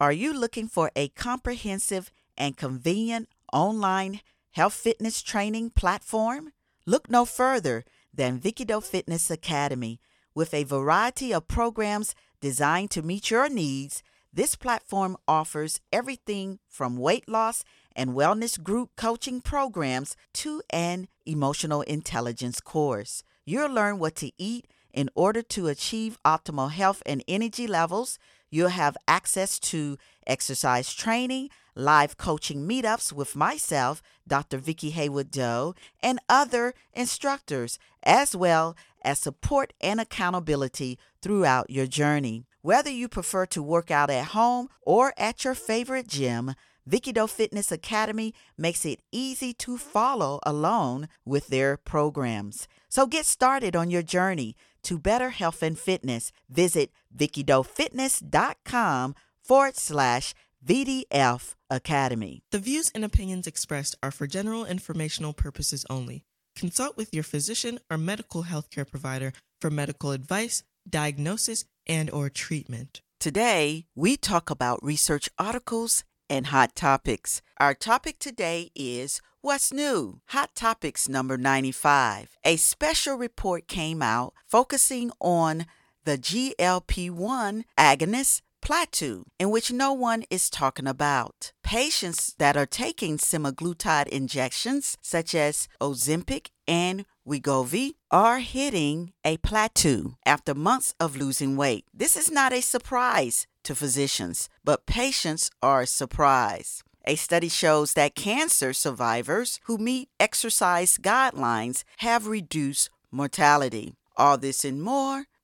Are you looking for a comprehensive and convenient online health fitness training platform? Look no further than Vicki Doe Fitness Academy. With a variety of programs designed to meet your needs, this platform offers everything from weight loss and wellness group coaching programs to an emotional intelligence course. You'll learn what to eat in order to achieve optimal health and energy levels. You'll have access to exercise training, live coaching meetups with myself, Dr. Vicki Haywood Doe, and other instructors, as well as support and accountability throughout your journey. Whether you prefer to work out at home or at your favorite gym, Vicki Doe Fitness Academy makes it easy to follow along with their programs. So get started on your journey to better health and fitness. Visit vickidoefitness.com forward slash VDF Academy. The views and opinions expressed are for general informational purposes only. Consult with your physician or medical healthcare provider for medical advice, diagnosis, and or treatment. Today, we talk about research articles and hot topics. Our topic today is What's New? Hot Topics number 95. A special report came out focusing on the GLP 1 agonist plateau, in which no one is talking about. Patients that are taking semaglutide injections, such as Ozempic and Wegovy, are hitting a plateau after months of losing weight. This is not a surprise to physicians, but patients are surprised. A study shows that cancer survivors who meet exercise guidelines have reduced mortality. All this and more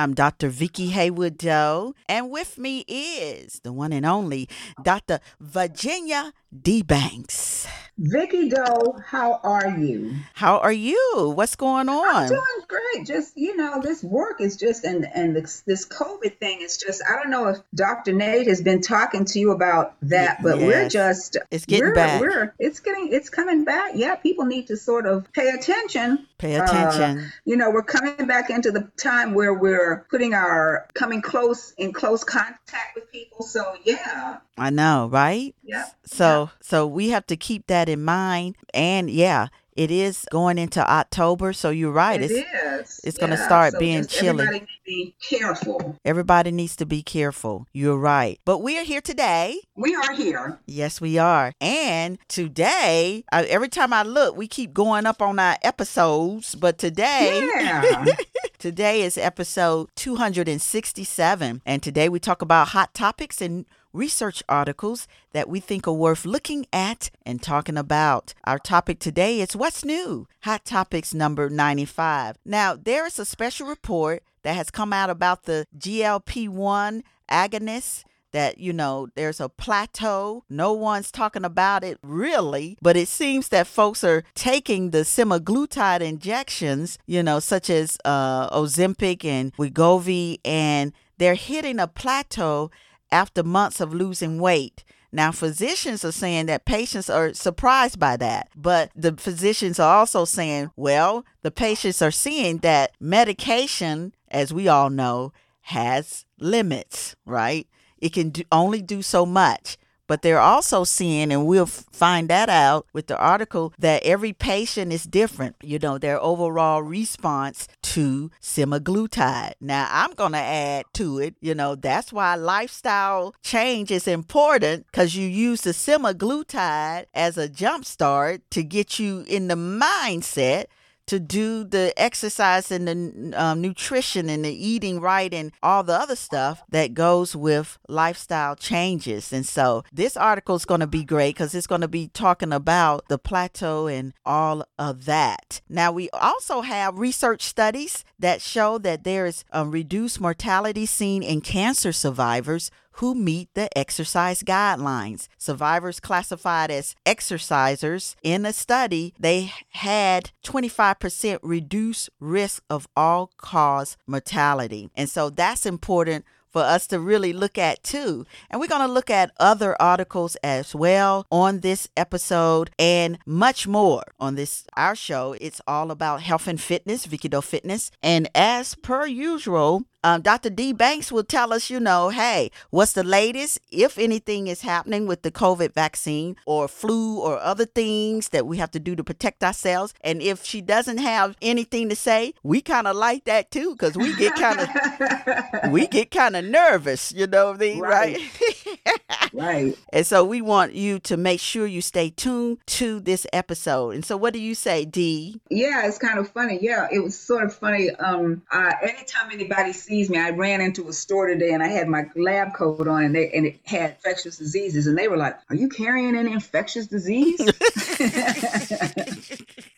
I'm Dr. Vicki Haywood Doe, and with me is the one and only Dr. Virginia D. Banks. Vicki Doe, how are you? How are you? What's going on? I'm doing great. Just you know, this work is just and and this, this COVID thing is just. I don't know if Dr. Nate has been talking to you about that, but yes. we're just it's getting we're, back. We're it's getting it's coming back. Yeah, people need to sort of pay attention. Pay attention. Uh, you know, we're coming back into the time where we're putting our coming close in close contact with people. So yeah. I know, right? Yeah. So yeah. so we have to keep that in mind. And yeah, it is going into October, so you're right. It it's is. it's going to start so being chilly. Everybody needs to be careful. Everybody needs to be careful. You're right. But we are here today. We are here. Yes, we are. And today, uh, every time I look, we keep going up on our episodes. But today, Yeah. today is episode 267. And today we talk about hot topics and research articles that we think are worth looking at and talking about. Our topic today is What's New? Hot Topics number 95. Now, there is a special report that has come out about the GLP 1 agonist that you know there's a plateau no one's talking about it really but it seems that folks are taking the semaglutide injections you know such as uh ozempic and wegovy and they're hitting a plateau after months of losing weight now, physicians are saying that patients are surprised by that, but the physicians are also saying, well, the patients are seeing that medication, as we all know, has limits, right? It can do, only do so much. But they're also seeing, and we'll find that out with the article, that every patient is different, you know, their overall response to semaglutide. Now, I'm going to add to it, you know, that's why lifestyle change is important because you use the semaglutide as a jump start to get you in the mindset to do the exercise and the um, nutrition and the eating right and all the other stuff that goes with lifestyle changes. And so this article is going to be great because it's going to be talking about the plateau and all of that. Now, we also have research studies that show that there is a reduced mortality seen in cancer survivors who meet the exercise guidelines. Survivors classified as exercisers in a study, they had 25% reduced risk of all cause mortality. And so that's important for us to really look at too. And we're going to look at other articles as well on this episode and much more on this our show. It's all about health and fitness, Vicki Doe Fitness. And as per usual, um, Dr. D. Banks will tell us, you know, hey, what's the latest, if anything is happening with the COVID vaccine or flu or other things that we have to do to protect ourselves. And if she doesn't have anything to say, we kind of like that too, because we get kind of we get kind of nervous, you know what I mean, right? Right. Right. And so we want you to make sure you stay tuned to this episode. And so, what do you say, D? Yeah, it's kind of funny. Yeah, it was sort of funny. Um, uh, anytime anybody sees me, I ran into a store today and I had my lab coat on, and they and it had infectious diseases, and they were like, "Are you carrying an infectious disease?"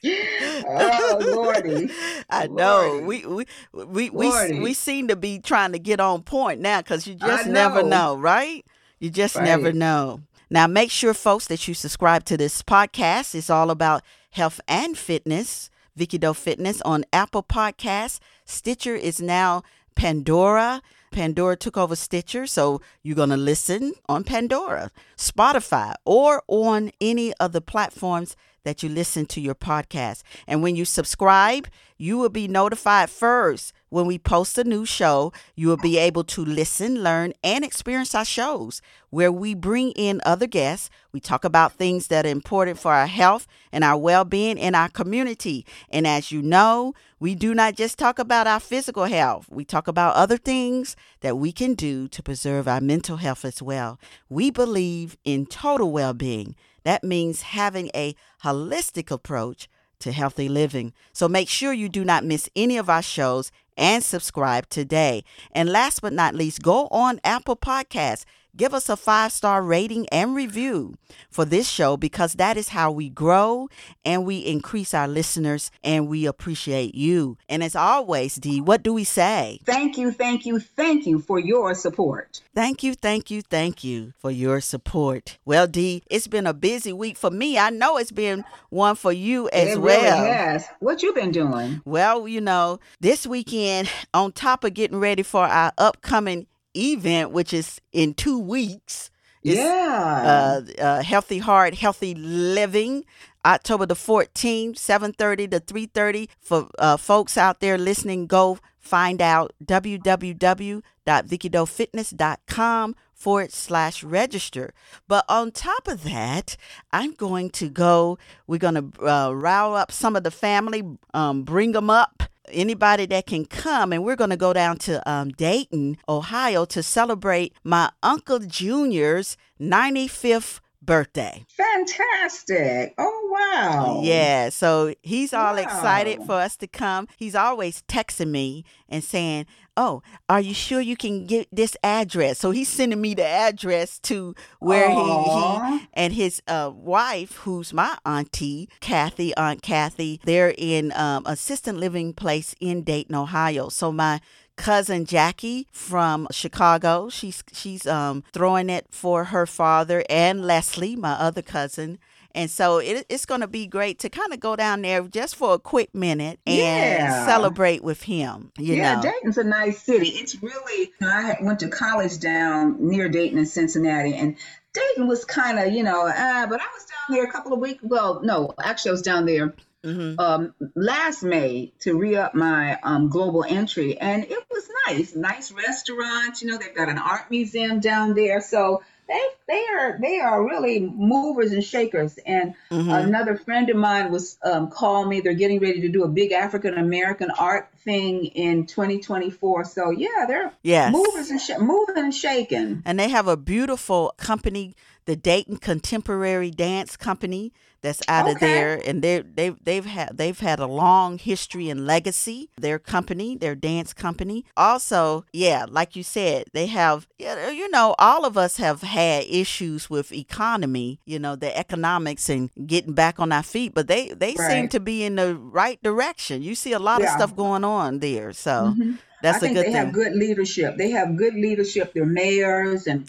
oh lordy! I know we we we we, we seem to be trying to get on point now because you just never know, right? You just right. never know. Now, make sure, folks, that you subscribe to this podcast. It's all about health and fitness. Vicki Doe Fitness on Apple Podcasts. Stitcher is now Pandora. Pandora took over Stitcher, so you're going to listen on Pandora, Spotify, or on any of the platforms that you listen to your podcast. And when you subscribe, you will be notified first when we post a new show. You will be able to listen, learn, and experience our shows where we bring in other guests. We talk about things that are important for our health and our well being in our community. And as you know, we do not just talk about our physical health, we talk about other things that we can do to preserve our mental health as well. We believe in total well being. That means having a holistic approach to healthy living. So make sure you do not miss any of our shows and subscribe today. And last but not least, go on Apple Podcasts give us a five star rating and review for this show because that is how we grow and we increase our listeners and we appreciate you. And as always, Dee, what do we say? Thank you, thank you, thank you for your support. Thank you, thank you, thank you for your support. Well, Dee, it's been a busy week for me. I know it's been one for you as it well. Really has. What you been doing? Well, you know, this weekend, on top of getting ready for our upcoming event, which is in two weeks. It's, yeah. Uh, uh, healthy Heart, Healthy Living. October the 14th, 7.30 to 3.30. For uh, folks out there listening, go find out www.vickidoefitness.com forward slash register. But on top of that, I'm going to go, we're going to uh, rile up some of the family, um, bring them up anybody that can come. And we're going to go down to um, Dayton, Ohio to celebrate my Uncle Junior's 95th birthday. Fantastic. Oh, wow. Yeah. So he's all wow. excited for us to come. He's always texting me and saying, Oh, are you sure you can get this address? So he's sending me the address to where he, he, and his uh, wife, who's my auntie, Kathy, Aunt Kathy, they're in um, assistant living place in Dayton, Ohio. So my cousin Jackie from Chicago. She's she's um throwing it for her father and Leslie, my other cousin. And so it, it's going to be great to kind of go down there just for a quick minute and yeah. celebrate with him. yeah, know. Dayton's a nice city. It's really, I went to college down near Dayton in Cincinnati, and Dayton was kind of, you know, uh, but I was down there a couple of weeks. Well, no, actually, I was down there Mm-hmm. Um, last May to re up my um, global entry, and it was nice. Nice restaurant. You know, they've got an art museum down there, so they they are they are really movers and shakers. And mm-hmm. another friend of mine was um, called me. They're getting ready to do a big African American art thing in 2024. So yeah, they're yes. movers and sh- moving and shaking. And they have a beautiful company, the Dayton Contemporary Dance Company that's out okay. of there, and they they they've had they've had a long history and legacy. Their company, their dance company. Also, yeah, like you said, they have you know all of us have had issues with economy, you know, the economics and getting back on our feet, but they they right. seem to be in the right direction. You see a lot yeah. of stuff going on there, so. Mm-hmm. That's I think a good they thing. have good leadership. They have good leadership. Their mayors and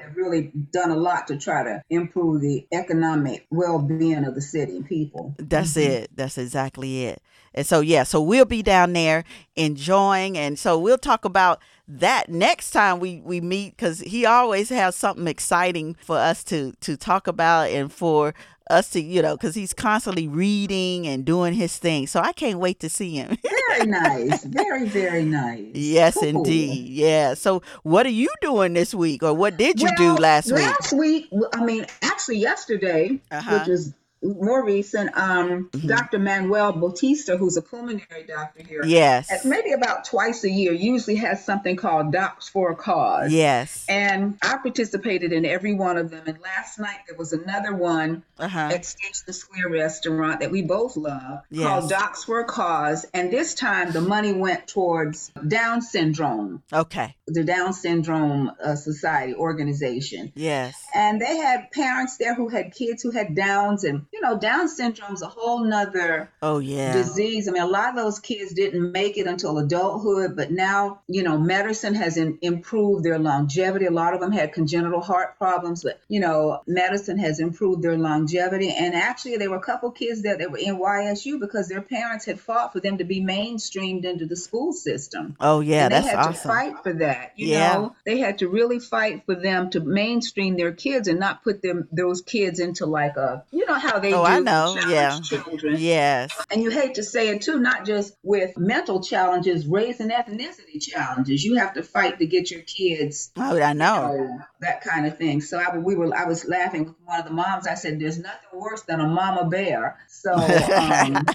have really done a lot to try to improve the economic well-being of the city and people. That's mm-hmm. it. That's exactly it. And so, yeah, so we'll be down there enjoying. And so we'll talk about that next time we, we meet because he always has something exciting for us to, to talk about and for us to, you know, because he's constantly reading and doing his thing. So I can't wait to see him. Very nice. Very, very nice. yes, Cool. indeed. Yeah. So what are you doing this week or what did you do last week? Last week, I mean, actually yesterday, Uh-huh. which is more recent, um, Mhm. Dr. Manuel Bautista, who's a pulmonary doctor here, Yes. maybe about twice a year, usually has something called Docs for a Cause. Yes. And I participated in every one of them. And last night there was another one Uh huh. at Station Square Restaurant that we both love Yes. called Docs for a Cause. And this time the money went towards Down syndrome, Okay. the Down Syndrome uh, Society organization. Yes. And they had parents there who had kids who had Downs. And, you know, Down syndrome's a whole nother Oh, yeah. disease. I mean, a lot of those kids didn't make it until adulthood, but now, you know, medicine has in, improved their longevity. A lot of them had congenital heart problems, but, you know, medicine has improved their longevity. And actually, there were a couple kids there that were in YSU because their parents had fought for them to be mainstreamed into the school system. Oh, yeah. and they That's had awesome. to fight for that. You Yeah. know, they had to really fight for them to mainstream their kids and not put them those kids into like a, you know, how they Oh, do I know. challenge Yeah. children. Yes. And you hate to say it too, not just with mental challenges, race and ethnicity challenges. You have to fight to get your kids, Oh, I you know. That kind of thing. So I, we were, I was laughing with one of the moms. I said, "There's nothing worse than a mama bear." So, um,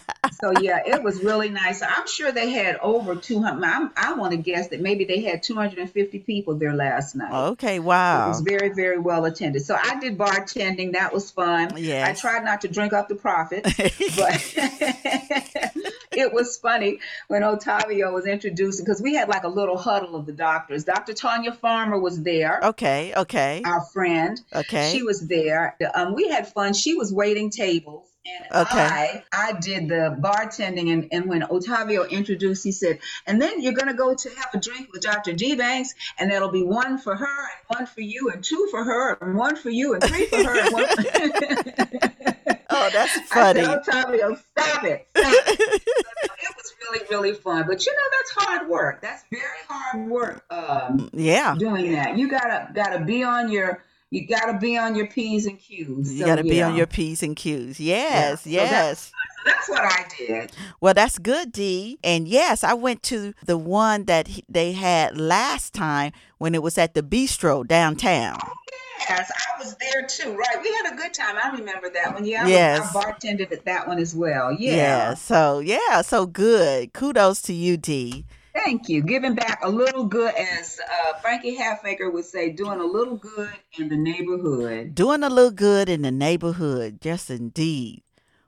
so yeah, it was really nice. I'm sure they had over 200. I'm, I want to guess that maybe they had 250 people there last night. Okay. Wow, it was very, very well attended. So I did bartending. That was fun. Yeah, I tried not to drink up the profit but it was funny when Otavio was introducing because we had like a little huddle of the doctors. Dr. Tanya Farmer was there, okay. Okay. our friend. Okay. She was there. Um, we had fun. She was waiting tables. And Okay. I, I did the bartending, and, and when Otavio introduced, he said, "And then you're gonna go to have a drink with Dr. G Banks, and that'll be one for her, and one for you, and two for her, and one for you, and three for her." Oh, that's I funny. said, Otavio, stop it. Stop it. it was really, really fun. But you know, that's hard work. That's very hard work um, yeah. doing that. You gotta gotta be on your you gotta be on your P's and Q's. You got to be on your P's and Q's. Yes. So yes. that's- That's what I did. Well, that's good, Dee. And yes, I went to the one that he- they had last time when it was at the bistro downtown. Yes, I was there too. Right, we had a good time. I remember that one. Yeah, I, Yes. was, I bartended at that one as well. Yeah. Yeah. So, yeah, so good. Kudos to you, Dee. Thank you. Giving back a little good, as uh, Frankie Halfacre would say, doing a little good in the neighborhood. Doing a little good in the neighborhood. Just indeed.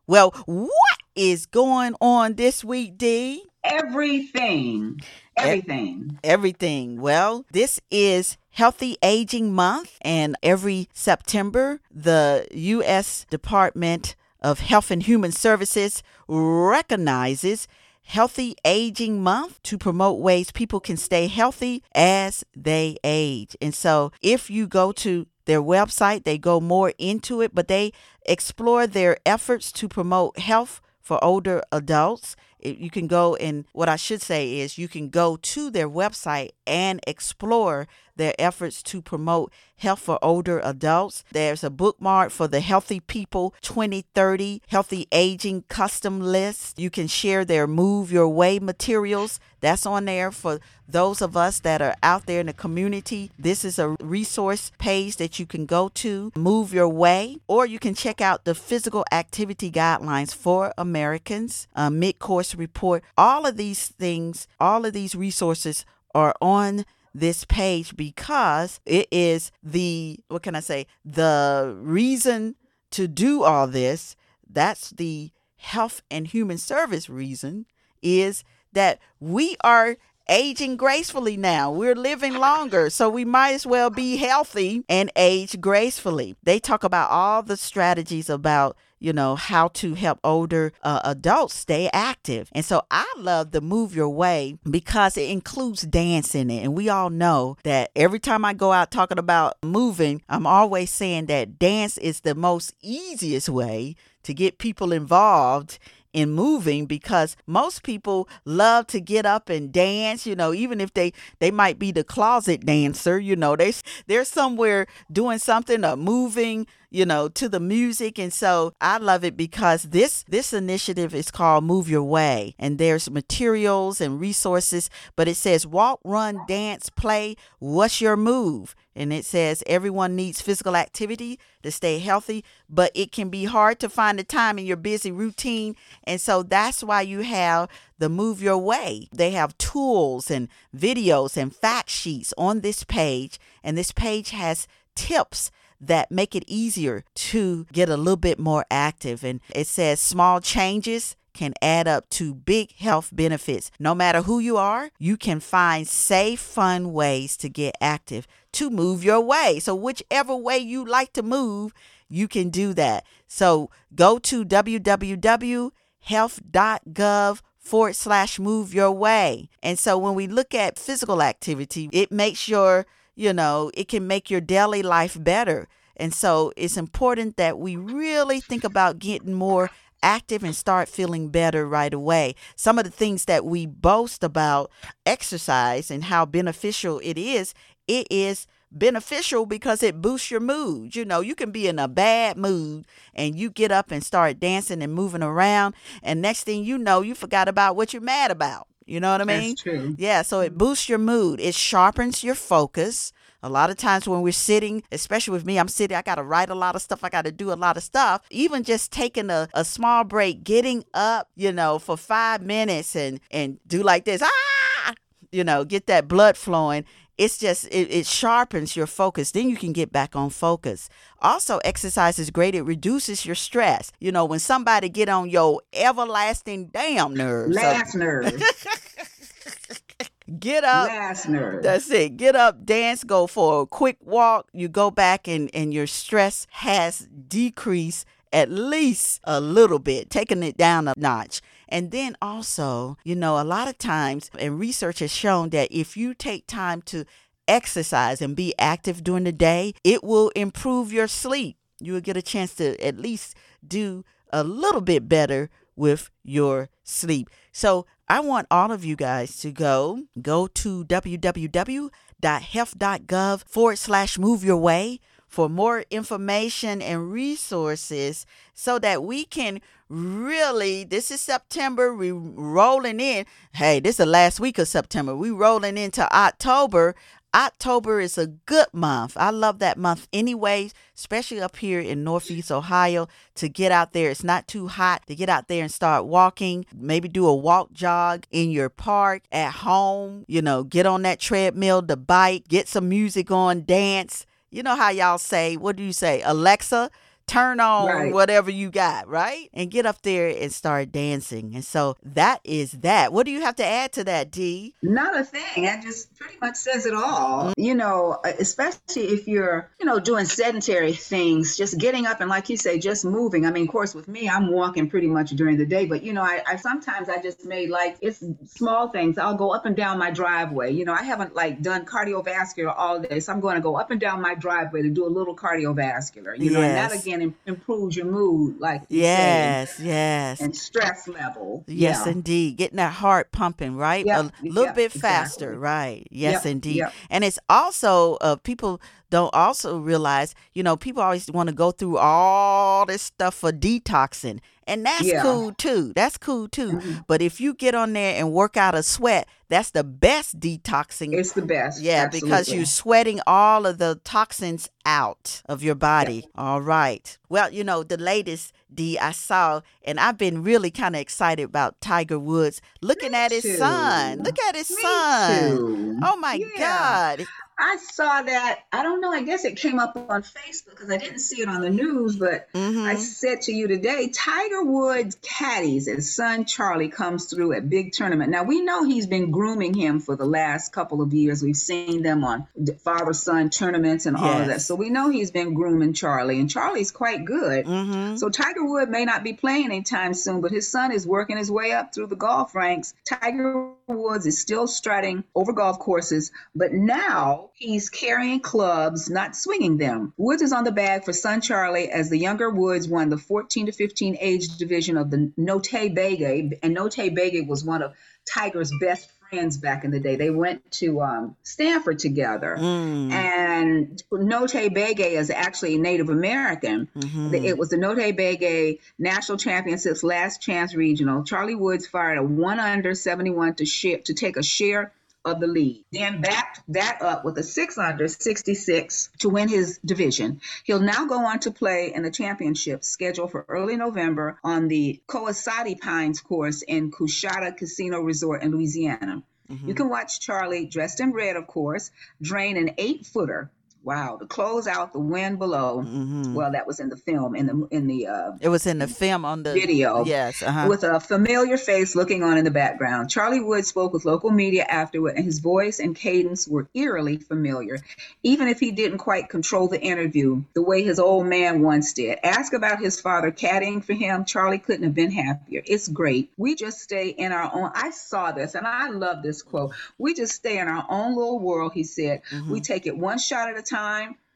Well, what is going on this week, D? Everything. Everything. everything. Well, this is Healthy Aging Month, and every September, the U.S. Department of Health and Human Services recognizes Healthy Aging Month to promote ways people can stay healthy as they age. And so, if you go to their website, they go more into it, but they explore their efforts to promote health for older adults. You can go and what I should say is you can go to their website and explore their efforts to promote health for older adults. There's a bookmark for the Healthy People 2030 Healthy Aging Custom List. You can share their Move Your Way materials. That's on there for those of us that are out there in the community. This is a resource page that you can go to, Move Your Way, or you can check out the Physical Activity Guidelines for Americans, a mid course report. All of these things, all of these resources are on this page because it is the what can I say the reason to do all this that's the health and human service reason is that we are aging gracefully now. We're living longer so we might as well be healthy and age gracefully. They talk about all the strategies about you know, how to help older uh, adults stay active. And so I love the Move Your Way because it includes dance in it. And we all know that every time I go out talking about moving, I'm always saying that dance is the most easiest way to get people involved in moving because most people love to get up and dance you know even if they they might be the closet dancer you know they they're somewhere doing something or moving you know to the music and so i love it because this this initiative is called move your way and there's materials and resources but it says walk run dance play what's your move and it says everyone needs physical activity to stay healthy, but it can be hard to find the time in your busy routine. And so that's why you have the Move Your Way. They have tools and videos and fact sheets on this page. And this page has tips that make it easier to get a little bit more active. And it says small changes can add up to big health benefits. No matter who you are, you can find safe, fun ways to get active to move your way. So, whichever way you like to move, you can do that. So, go to www.health.gov forward slash move your way. And so, when we look at physical activity, it makes your, you know, it can make your daily life better. And so, it's important that we really think about getting more active and start feeling better right away. Some of the things that we boast about exercise and how beneficial it is, it is beneficial because it boosts your mood. You know, you can be in a bad mood and you get up and start dancing and moving around, and next thing you know, you forgot about what you're mad about. You know what I mean? That's true. Yeah, so it boosts your mood. It sharpens your focus. A lot of times when we're sitting, especially with me, I'm sitting, I got to write a lot of stuff, I got to do a lot of stuff. Even just taking a, a small break, getting up, you know, for five minutes and, and do like this, ah, you know, get that blood flowing it's just it, it, sharpens your focus. Then you can get back on focus. Also exercise is great. It reduces your stress. You know when somebody get on your everlasting damn nerves. Last so, nerve get up. Last nerve that's it. Get up dance go for a quick walk. You go back and and your stress has decreased at least a little bit taking it down a notch and then also, you know, a lot of times, and research has shown that if you take time to exercise and be active during the day, it will improve your sleep. You will get a chance to at least do a little bit better with your sleep. So I want all of you guys to go go to www.health.gov forward slash move your way for more information and resources so that we can really this is september we rolling in. Hey this is the last week of september. We rolling into october. October is a good month. I love that month anyway especially up here in northeast ohio to get out there. It's not too hot to get out there and start walking. Maybe do a walk jog in your park at home you know get on that treadmill the bike get some music on dance. You know how y'all say what do you say alexa turn on right. whatever you got, right? And get up there and start dancing. And so that is that. What do you have to add to that, Dee? Not a thing. That just pretty much says it all. You know, uh, especially if you're, you know, doing sedentary things, just getting up and like you say, just moving. I mean, of course, with me, I'm walking pretty much during the day, but you know, I, I sometimes I just made like it's small things. I'll go up and down my driveway. You know, I haven't like done cardiovascular all day, so I'm going to go up and down my driveway to do a little cardiovascular. You yes. know, and that again and improves your mood, like yes, yes, and stress level. Yes, yeah. indeed, getting that heart pumping right yep. a little yep, bit faster, exactly. right? Yes, yep. indeed, and it's also uh, people don't also realize, you know, people always want to go through all this stuff for detoxing. And that's yeah. cool too. That's cool too. Mm-hmm. But if you get on there and work out a sweat, that's the best detoxing. It's the best. Yeah, Absolutely. because you're sweating all of the toxins out of your body. Yeah. All right. Well, you know, the latest D I saw, and I've been really kind of excited about Tiger Woods looking Me at his too. son. Look at his Me son. Too. Oh my yeah. God. I saw that. I don't know. I guess it came up on Facebook because I didn't see it on the news. But mm-hmm. I said to you today, Tiger Woods caddies his son Charlie comes through at big tournament. Now we know he's been grooming him for the last couple of years. We've seen them on father son tournaments and all yes. of that. So we know he's been grooming Charlie, and Charlie's quite good. Mm-hmm. So Tiger Woods may not be playing anytime soon, but his son is working his way up through the golf ranks. Tiger Woods is still strutting over golf courses, but now he's carrying clubs, not swinging them. Woods is on the bag for son Charlie as the younger Woods won the 14 to 15 age division of the Notah Begay. And Notah Begay was one of Tiger's best friends back in the day. They went to um, Stanford together. Mm. And Notah Begay is actually Native American. Mm-hmm. It was the Notah Begay National Championships Last Chance Regional. Charlie Woods fired a one under 71 to, share, to take a share of the lead. Then backed that up with a 6 under 66 to win his division. He'll now go on to play in the championship scheduled for early November on the Koasati Pines course in Coushatta Casino Resort in Louisiana. Mm-hmm. You can watch Charlie, dressed in red, of course, drain an eight footer Wow, to close out the wind below. Mm-hmm. Well, that was in the film in the in the. Uh, it was in the film on the video. Yes, uh-huh. with a familiar face looking on in the background. Charlie Wood spoke with local media afterward, and his voice and cadence were eerily familiar, even if he didn't quite control the interview the way his old man once did. Ask about his father caddying for him. Charlie couldn't have been happier. It's great. We just stay in our own. I saw this, and I love this quote. We just stay in our own little world. He said. Mm-hmm. We take it one shot at a time.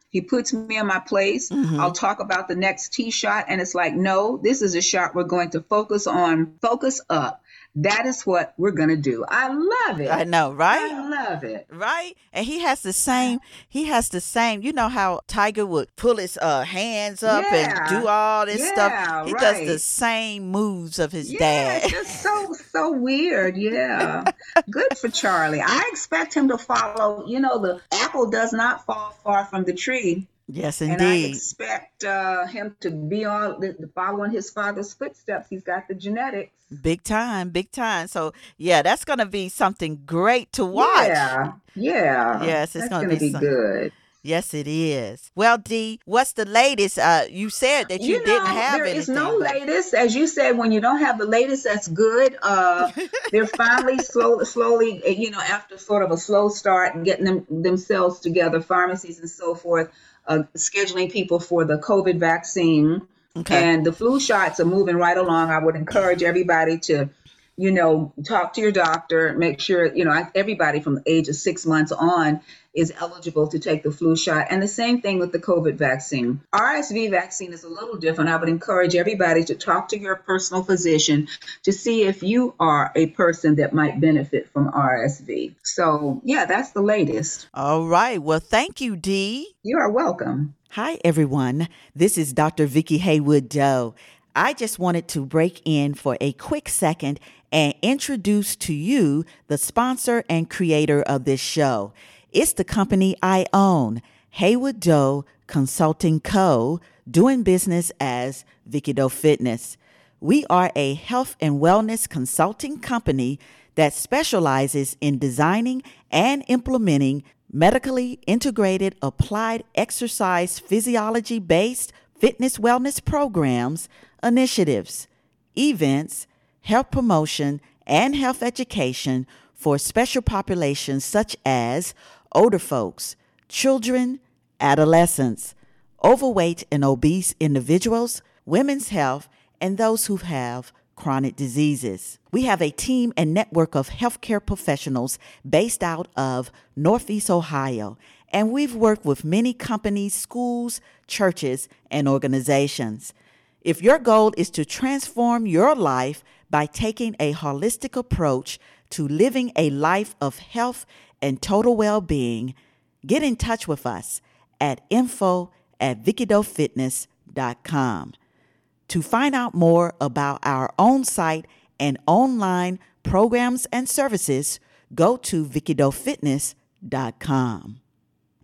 He puts me in my place. Mm-hmm. I'll talk about the next tee shot. And it's like, no, this is a shot we're going to focus on, focus up. That is what we're to do. I love it. I know, right? I love it. Right? And he has the same, he has the same, you know how Tiger would pull his uh, hands up yeah. and do all this yeah, stuff? He right. does the same moves of his yeah, dad. Just so, so weird. Yeah. Good for Charlie. I expect him to follow, you know, the apple does not fall far from the tree. Yes, indeed. And I expect uh, him to be on the, following his father's footsteps. He's got the genetics. Big time, big time. So yeah, that's gonna be something great to watch. Yeah, yeah. Yes, it's gonna, gonna, be, be good. Yes, it is. Well, Dee, what's the latest? Uh, you said that you, you know, didn't have there anything. is no latest, as you said. When you don't have the latest, that's good. Uh, they're finally slow, slowly, you know, after sort of a slow start, getting them themselves together, pharmacies and so forth uh, scheduling people for the COVID vaccine. Okay. And the flu shots are moving right along. I would encourage everybody to, you know, talk to your doctor, make sure, you know, everybody from the age of six months on is eligible to take the flu shot. And the same thing with the COVID vaccine. RSV vaccine is a little different. I would encourage everybody to talk to your personal physician to see if you are a person that might benefit from RSV. So, yeah, that's the latest. All right. Well, thank you, Dee. You are welcome. Hi, everyone. This is Dr. Vicki Haywood Doe. I just wanted to break in for a quick second and introduce to you the sponsor and creator of this show. It's the company I own, Haywood Doe Consulting Co., doing business as Vicki Doe Fitness. We are a health and wellness consulting company that specializes in designing and implementing medically integrated applied exercise physiology based fitness wellness programs, initiatives, events, health promotion, and health education for special populations such as older folks, children, adolescents, overweight and obese individuals, women's health, and those who have chronic diseases. We have a team and network of healthcare professionals based out of Northeast Ohio, and we've worked with many companies, schools, churches, and organizations. If your goal is to transform your life by taking a holistic approach to living a life of health and total well being, get in touch with us at info at VickiDoeFitness.com. To find out more about our own site and online programs and services, go to VickiDoeFitness.com.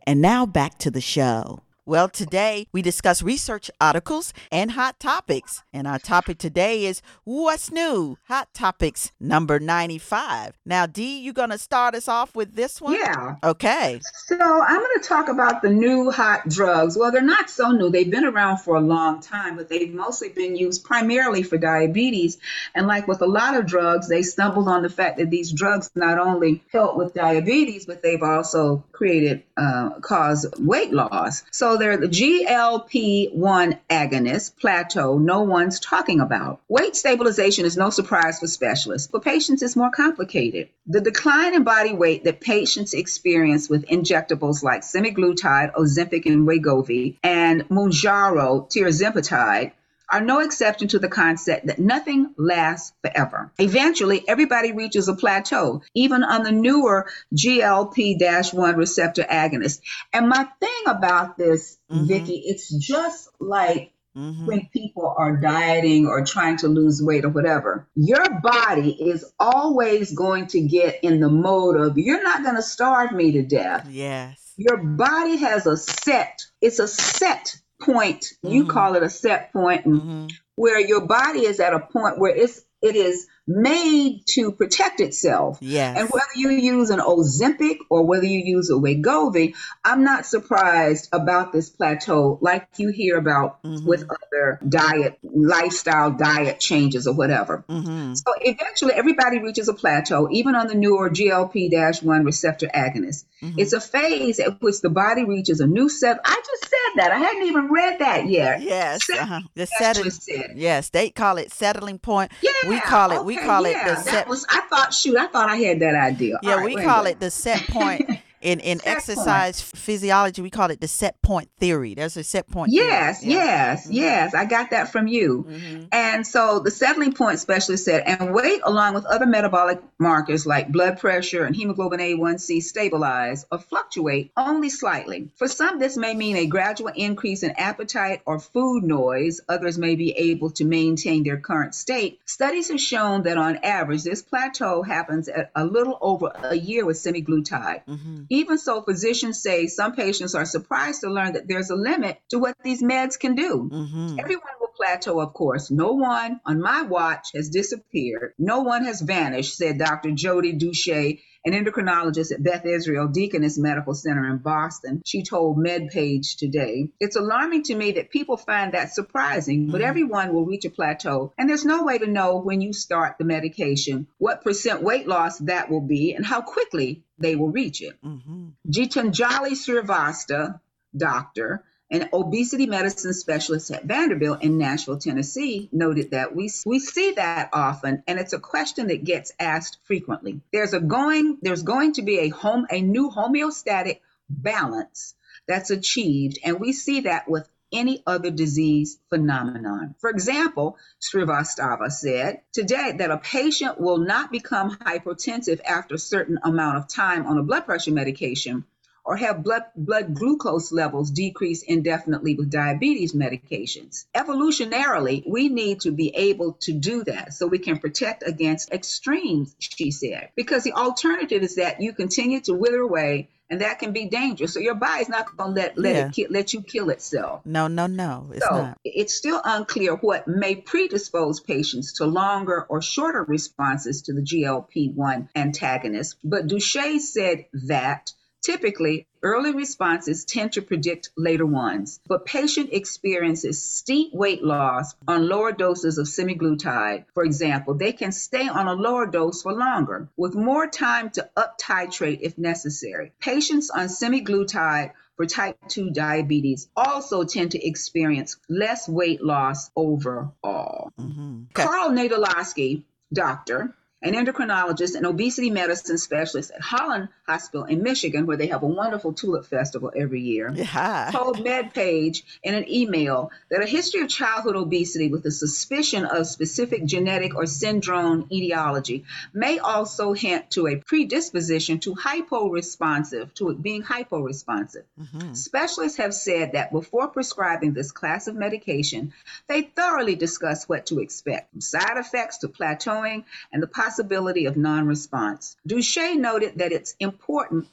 And now back to the show. Well, today we discuss research articles and hot topics. And our topic today is What's New? Hot Topics number 95. Now, Dee, you're going to start us off with this one? Yeah. Okay. So I'm going to talk about the new hot drugs. Well, they're not so new. They've been around for a long time, but they've mostly been used primarily for diabetes. And like with a lot of drugs, they stumbled on the fact that these drugs not only help with diabetes, but they've also created, uh, cause weight loss. So they're the GLP-1 agonist, plateau, no one's talking about. Weight stabilization is no surprise for specialists. For patients, it's more complicated. The decline in body weight that patients experience with injectables like semaglutide, Ozempic, and Wegovy, and Mounjaro, tirzepatide, are no exception to the concept that nothing lasts forever. Eventually, everybody reaches a plateau, even on the newer GLP 1 receptor agonist. And my thing about this, mm-hmm. Vicki, it's just like Mm-hmm. when people are dieting or trying to lose weight or whatever, your body is always going to get in the mode of you're not going to starve me to death. Yes. Your body has a set, it's a set point. Mm-hmm. You call it a set point, mm-hmm. where your body is at a point where it's it is made to protect itself. Yes. And whether you use an Ozempic or whether you use a Wegovy, I'm not surprised about this plateau like you hear about mm-hmm. with other diet, lifestyle diet changes or whatever. Mm-hmm. So eventually everybody reaches a plateau, even on the newer GLP-1 receptor agonist. Mm-hmm. It's a phase at which the body reaches a new set. I just said that. I hadn't even read that yet. Yes. Uh-huh. The settling. Yes, they call it settling point. Yeah. We call it okay. we call yeah, it the set. Was, I thought, shoot, I thought I had that idea. Yeah, we call it the set point. in in set exercise point. physiology we call it the set point theory there's a set point yes theory. yes mm-hmm. yes i got that from you mm-hmm. and so the settling point specialist said and weight along with other metabolic markers like blood pressure and hemoglobin a1c stabilize or fluctuate only slightly for some this may mean a gradual increase in appetite or food noise others may be able to maintain their current state studies have shown that on average this plateau happens at a little over a year with semaglutide mm-hmm. Even so, physicians say some patients are surprised to learn that there's a limit to what these meds can do. Mm-hmm. Everyone will plateau, of course. No one on my watch has disappeared. No one has vanished, said Dr. Jody Dushay, an endocrinologist at Beth Israel Deaconess Medical Center in Boston. She told MedPage today, It's alarming to me that people find that surprising, but mm-hmm. everyone will reach a plateau, and there's no way to know when you start the medication what percent weight loss that will be and how quickly they will reach it. Mm-hmm. Gitanjali Srivastava, doctor, an obesity medicine specialist at Vanderbilt in Nashville, Tennessee, noted that we we see that often, and it's a question that gets asked frequently. There's a going there's going to be a home a new homeostatic balance that's achieved, and we see that with any other disease phenomenon. For example, Srivastava said today that a patient will not become hypertensive after a certain amount of time on a blood pressure medication or have blood, blood glucose levels decrease indefinitely with diabetes medications. Evolutionarily, we need to be able to do that so we can protect against extremes, she said, because the alternative is that you continue to wither away and that can be dangerous. So your body's not going to let let yeah. it ki- let you kill itself. No, no, no, it's so not. It's still unclear what may predispose patients to longer or shorter responses to the GLP-1 antagonist. But Dushay said that Typically, early responses tend to predict later ones, but patient experiences steep weight loss on lower doses of semaglutide. For example, they can stay on a lower dose for longer, with more time to up titrate if necessary. Patients on semaglutide for type 2 diabetes also tend to experience less weight loss overall. Mm-hmm. Okay. Carl Nadolsky, doctor, an endocrinologist and obesity medicine specialist at Holland Hospital in Michigan, where they have a wonderful tulip festival every year, yeah. told MedPage in an email that a history of childhood obesity with a suspicion of specific genetic or syndrome etiology may also hint to a predisposition to hyporesponsive, to it being hyporesponsive. Mm-hmm. Specialists have said that before prescribing this class of medication, they thoroughly discuss what to expect, from side effects to plateauing and the possibility of non response. Dushay noted that it's important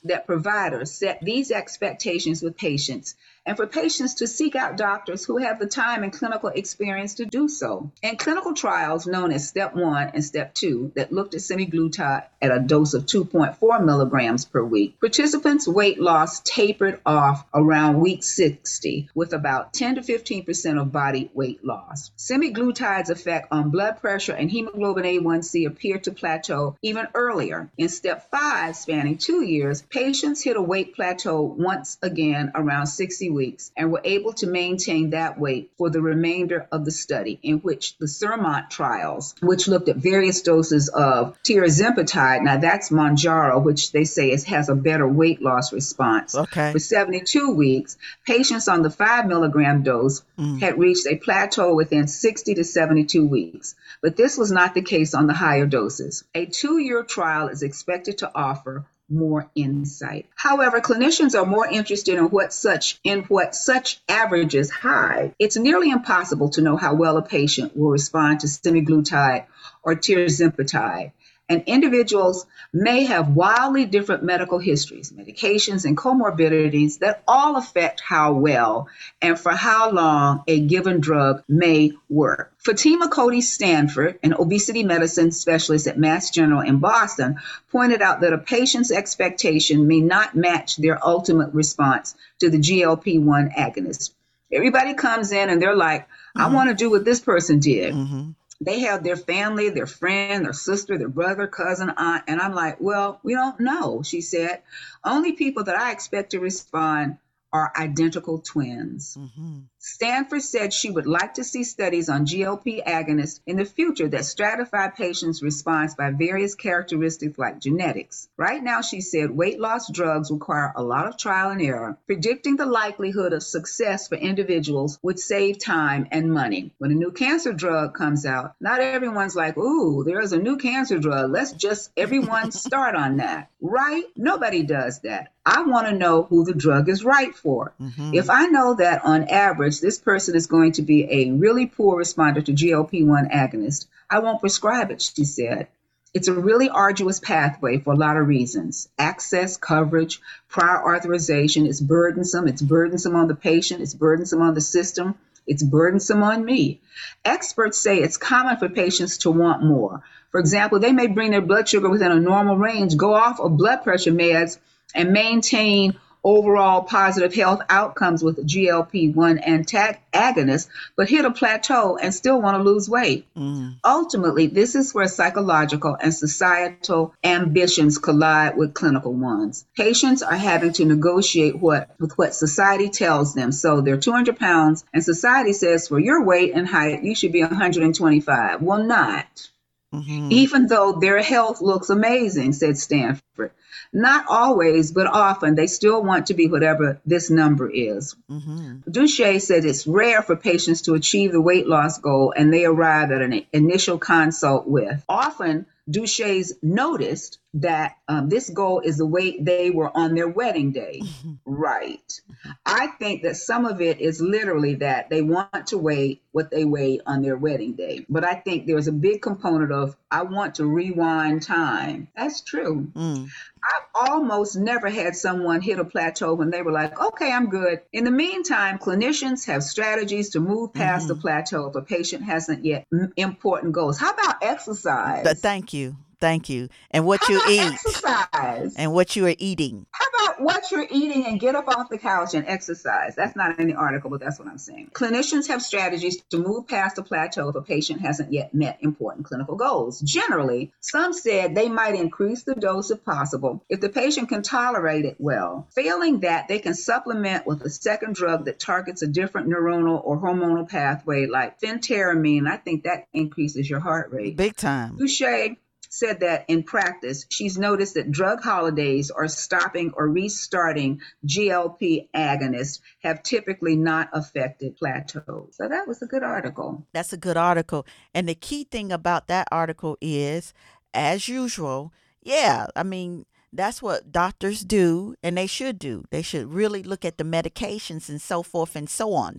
that providers set these expectations with patients and for patients to seek out doctors who have the time and clinical experience to do so. In clinical trials known as STEP 1 and STEP 2 that looked at semaglutide at a dose of 2.4 milligrams per week, participants' weight loss tapered off around week 60 with about 10 to 15% of body weight loss. Semaglutide's effect on blood pressure and hemoglobin A1C appeared to plateau even earlier. In step 5, spanning 2 years, patients hit a weight plateau once again around 60 weeks and were able to maintain that weight for the remainder of the study in which the SURMOUNT trials, which looked at various doses of tirzepatide, now that's Mounjaro, which they say is, has a better weight loss response. Okay. For 72 weeks, patients on the 5 milligram dose Mm. had reached a plateau within 60 to 72 weeks. But this was not the case on the higher doses. A two year trial is expected to offer more insight. However, clinicians are more interested in what such in what such averages hide. It's nearly impossible to know how well a patient will respond to semaglutide or tirzepatide and individuals may have wildly different medical histories, medications, and comorbidities that all affect how well and for how long a given drug may work. Fatima Cody Stanford, an obesity medicine specialist at Mass General in Boston, pointed out that a patient's expectation may not match their ultimate response to the GLP 1 agonist. Everybody comes in and they're like, I want to do what this person did Mm-hmm. They have their family, their friend, their sister, their brother, cousin, aunt. And I'm like, well, we don't know, she said. Only people that I expect to respond are identical twins. Mm-hmm. Stanford said she would like to see studies on GLP agonists in the future that stratify patients' response by various characteristics like genetics. Right now, she said weight loss drugs require a lot of trial and error. Predicting the likelihood of success for individuals would save time and money. When a new cancer drug comes out, not everyone's like, ooh, there's a new cancer drug. Let's just everyone start on that. Right? Nobody does that. I want to know who the drug is right for. Mm-hmm. If I know that on average this person is going to be a really poor responder to GLP 1 agonist, I won't prescribe it, she said. It's a really arduous pathway for a lot of reasons access, coverage, prior authorization. It's burdensome. It's burdensome on the patient. It's burdensome on the system. It's burdensome on me. Experts say it's common for patients to want more. For example, they may bring their blood sugar within a normal range, go off of blood pressure meds, and maintain overall positive health outcomes with GLP 1 antag- agonist, but hit a plateau and still want to lose weight. Mm. Ultimately, this is where psychological and societal ambitions collide with clinical ones. Patients are having to negotiate what with what society tells them. So they're 200 pounds, and society says for your weight and height, you should be 125. Well, not. Mm-hmm. Even though their health looks amazing, said Stanford. Not always, but often they still want to be whatever this number is. Mm-hmm. Dushay said it's rare for patients to achieve the weight loss goal and they arrive at an initial consult with. Often, Dushay's noticed that um, this goal is the weight they were on their wedding day. Right. I think that some of it is literally that they want to weigh what they weigh on their wedding day. But I think there's a big component of, I want to rewind time. That's true. Mm. I've almost never had someone hit a plateau when they were like, okay, I'm good. In the meantime, clinicians have strategies to move past the plateau if a patient hasn't yet m- important goals. How about exercise? Th- thank you. Thank you. And what How you eat exercise? and what you are eating. How about what you're eating and get up off the couch and exercise? That's not in the article, but that's what I'm saying. Clinicians have strategies to move past the plateau if a patient hasn't yet met important clinical goals. Generally, some said they might increase the dose if possible if the patient can tolerate it well. Failing that, they can supplement with a second drug that targets a different neuronal or hormonal pathway like phentermine. I think that increases your heart rate. Big time. Dushay said that in practice, she's noticed that drug holidays or stopping or restarting GLP agonists have typically not affected plateaus. So that was a good article. That's a good article. And the key thing about that article is, as usual, yeah, I mean, that's what doctors do and they should do. They should really look at the medications and so forth and so on.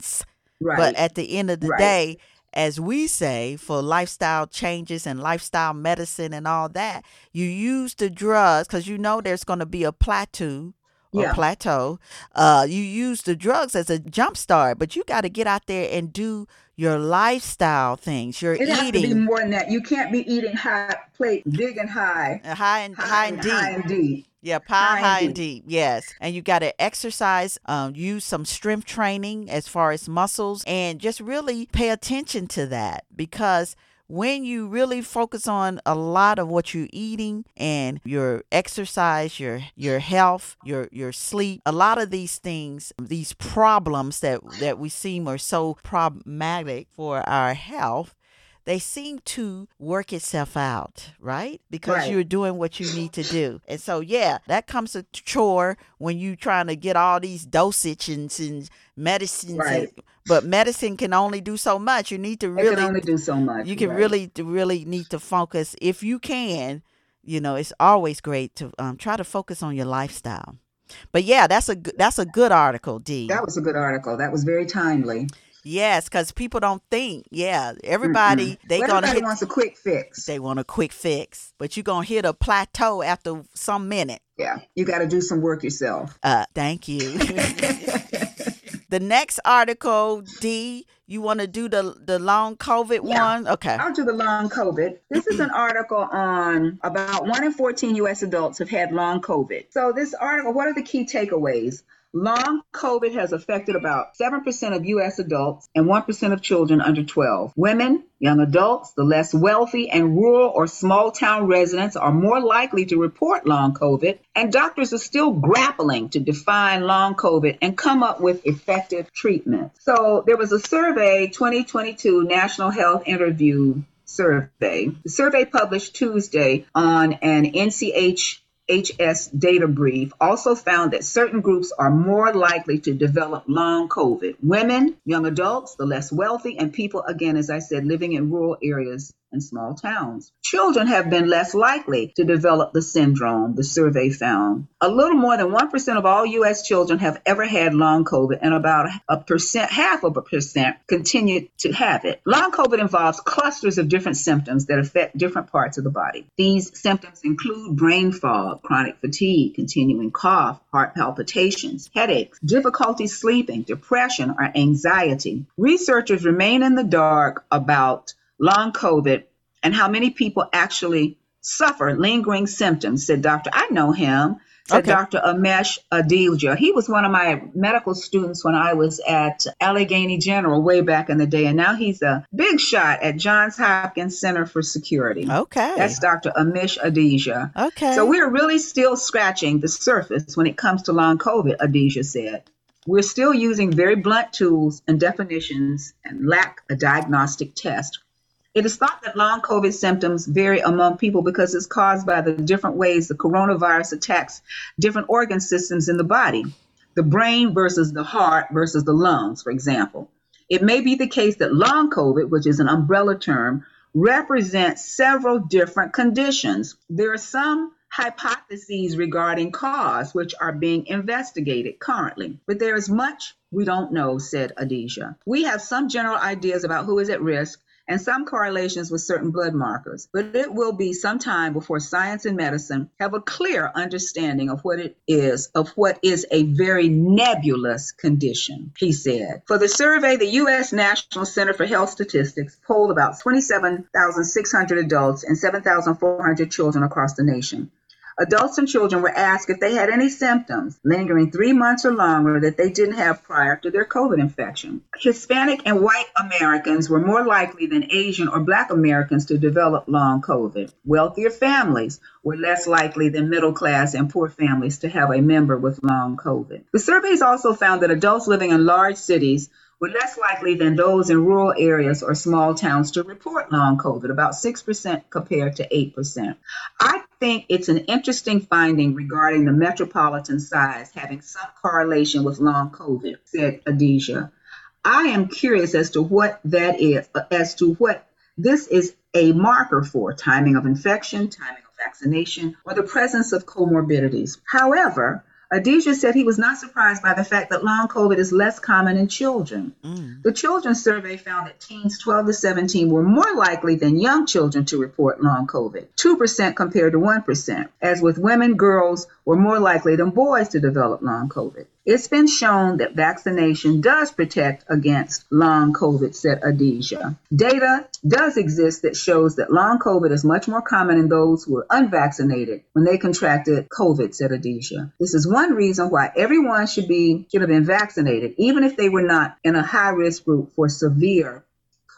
Right. But at the end of the Right. day, as we say, for lifestyle changes and lifestyle medicine and all that, you use the drugs because you know there's going to be a plateau or Yeah. plateau, uh, you use the drugs as a jump start, but you got to get out there and do your lifestyle things. You're It has to be eating more than that. You can't be eating high plate, big and high, uh, high and high and deep. high and deep. Yeah, pie High high, and and deep. Yes. And you got to exercise, um, use some strength training as far as muscles, and just really pay attention to that because when you really focus on a lot of what you're eating and your exercise, your your health, your your sleep, a lot of these things, these problems that that we seem are so problematic for our health, they seem to work itself out, right? Because Right. you're doing what you need to do. And so, yeah, that comes a chore when you're trying to get all these dosages and medicines. Right. and- but medicine can only do so much. You need to It really, can only do so much. you can right. really, really need to focus. If you can, you know, it's always great to um, try to focus on your lifestyle. But yeah, that's a good, that's a good article, D. That was a good article. That was very timely. Yes, because people don't think. Yeah, everybody they Well, gonna everybody hit. wants a quick fix. They want a quick fix, but you're gonna hit a plateau after some minute. Yeah, you got to do some work yourself. Uh, thank you. the next article, D, you want to do the the long COVID Yeah. one? Okay. I'll do the long COVID. This is an article on about 1 in 14 U.S. adults have had long COVID. So, this article, what are the key takeaways? Long COVID has affected about 7% of U.S. adults and 1% of children under 12. Women, young adults, the less wealthy, and rural or small town residents are more likely to report long COVID, and doctors are still grappling to define long COVID and come up with effective treatment. So, there was a survey, 2022 National Health Interview survey. The survey published Tuesday on an NCH HS data brief also found that certain groups are more likely to develop long COVID. Women, young adults, the less wealthy, and people, again, as I said, living in rural areas and small towns. Children have been less likely to develop the syndrome, the survey found. A little more than 1% of all U.S. children have ever had long COVID, and about a percent, half of a percent, continue to have it. Long COVID involves clusters of different symptoms that affect different parts of the body. These symptoms include brain fog, chronic fatigue, continuing cough, heart palpitations, headaches, difficulty sleeping, depression, or anxiety. Researchers remain in the dark about long COVID and how many people actually suffer lingering symptoms, said Dr. I know him, said Okay. Dr. Amesh Adalja. He was one of my medical students when I was at Allegheny General way back in the day, and now he's a big shot at Johns Hopkins Center for Security. Okay. That's Dr. Amesh Adalja. okay. So we're really still scratching the surface when it comes to long COVID, Adalja said. We're still using very blunt tools and definitions and lack a diagnostic test. It is thought that long COVID symptoms vary among people because it's caused by the different ways the coronavirus attacks different organ systems in the body, the brain versus the heart versus the lungs, for example. It may be the case that long COVID, which is an umbrella term, represents several different conditions. There are some hypotheses regarding cause which are being investigated currently, but there is much we don't know, said Adalja. We have some general ideas about who is at risk and some correlations with certain blood markers, but it will be some time before science and medicine have a clear understanding of what it is, of what is a very nebulous condition, he said. For the survey, the U.S. National Center for Health Statistics polled about 27,600 adults and 7,400 children across the nation. Adults and children were asked if they had any symptoms lingering three months or longer that they didn't have prior to their COVID infection. Hispanic and white Americans were more likely than Asian or Black Americans to develop long COVID. Wealthier families were less likely than middle class and poor families to have a member with long COVID. The surveys also found that adults living in large cities were less likely than those in rural areas or small towns to report long COVID, about 6% compared to 8%. I think it's an interesting finding regarding the metropolitan size having some correlation with long COVID, said Adalja. I am curious as to what that is, as to what this is a marker for timing of infection, timing of vaccination, or the presence of comorbidities. However, Adalja said he was not surprised by the fact that long COVID is less common in children. Mm. The children's survey found that teens 12 to 17 were more likely than young children to report long COVID, 2% compared to 1%. As with women, girls were more likely than boys to develop long COVID. It's been shown that vaccination does protect against long COVID, said Adalja. Data does exist that shows that long COVID is much more common in those who are unvaccinated when they contracted COVID, said Adalja. This is one reason why everyone should be should have been vaccinated, even if they were not in a high risk group for severe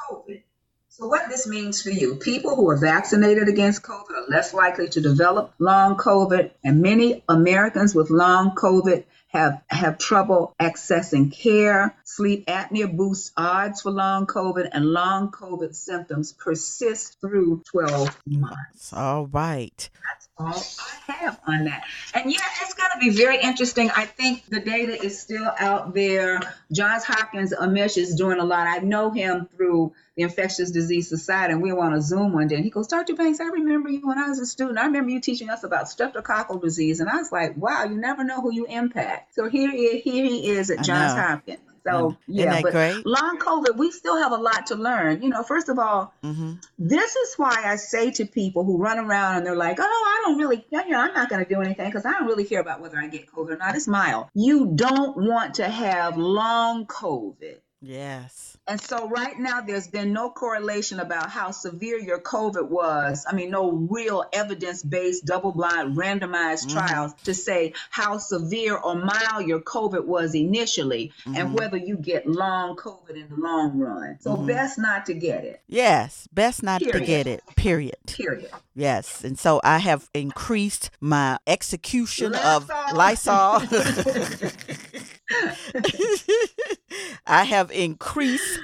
COVID. So, what this means for you, people who are vaccinated against COVID are less likely to develop long COVID, and many Americans with long COVID have, have trouble accessing care. Sleep apnea boosts odds for long COVID, and long COVID symptoms persist through 12 months. All right. That's all I have on that. And yeah, it's going to be very interesting. I think the data is still out there. Johns Hopkins Amesh is doing a lot. I know him through the Infectious Disease Society, and we were on a Zoom one day, and he goes, Dr. Banks, I remember you when I was a student. I remember you teaching us about streptococcal disease. And I was like, wow, you never know who you impact. So here, he, here he is at Johns Hopkins. So yeah, but great? long COVID, we still have a lot to learn. You know, first of all, mm-hmm. this is why I say to people who run around and they're like, "Oh, I don't really, you know, I'm not going to do anything because I don't really care about whether I get COVID or not. It's mild." You don't want to have long COVID. Yes. And so right now there's been no correlation about how severe your COVID was. I mean, no real evidence-based double-blind randomized mm-hmm. trials to say how severe or mild your COVID was initially mm-hmm. and whether you get long COVID in the long run. So mm-hmm. best not to get it. Yes, best not period. to get it. Period. Period. Yes. And so I have increased my execution Lysol. of Lysol. I have increased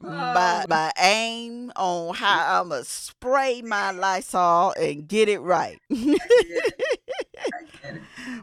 my, oh. my aim on how I'm going to spray my Lysol and get it right.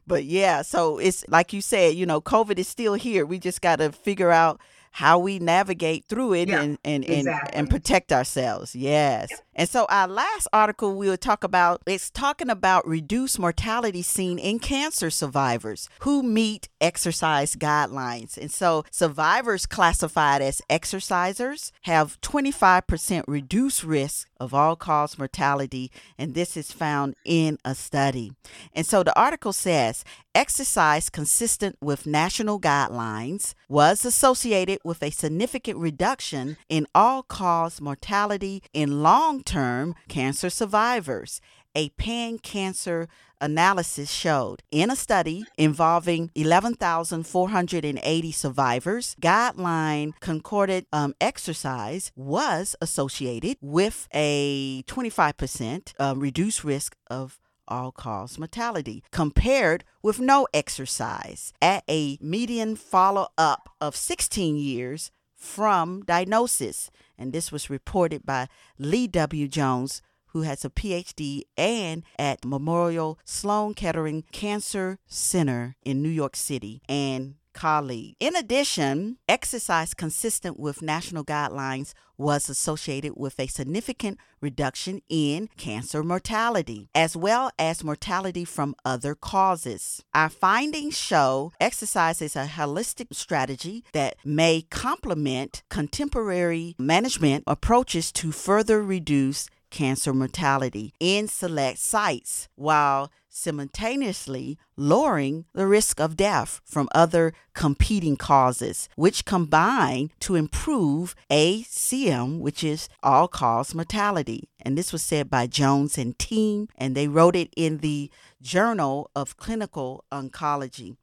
but yeah, so it's like you said, you know, COVID is still here. We just got to figure out how we navigate through it yeah, and and, exactly. and and protect ourselves. Yes. And so our last article we'll talk about it's talking about reduced mortality seen in cancer survivors who meet exercise guidelines. And so survivors classified as exercisers have 25% reduced risk of all cause mortality, and this is found in a study. And so the article says exercise consistent with national guidelines was associated with a significant reduction in all cause mortality in long term cancer survivors a pan cancer analysis showed in a study involving 11,480 survivors, guideline concordant um, exercise was associated with a 25% uh, reduced risk of all cause mortality compared with no exercise at a median follow up of 16 years from diagnosis. And this was reported by Lee W. Jones who has a PhD and at Memorial Sloan Kettering Cancer Center in New York City and colleague. In addition, exercise consistent with national guidelines was associated with a significant reduction in cancer mortality, as well as mortality from other causes. Our findings show exercise is a holistic strategy that may complement contemporary management approaches to further reduce cancer mortality in select sites while simultaneously lowering the risk of death from other competing causes, which combine to improve ACM, which is all cause mortality. And this was said by Jones and team, and they wrote it in the Journal of Clinical Oncology.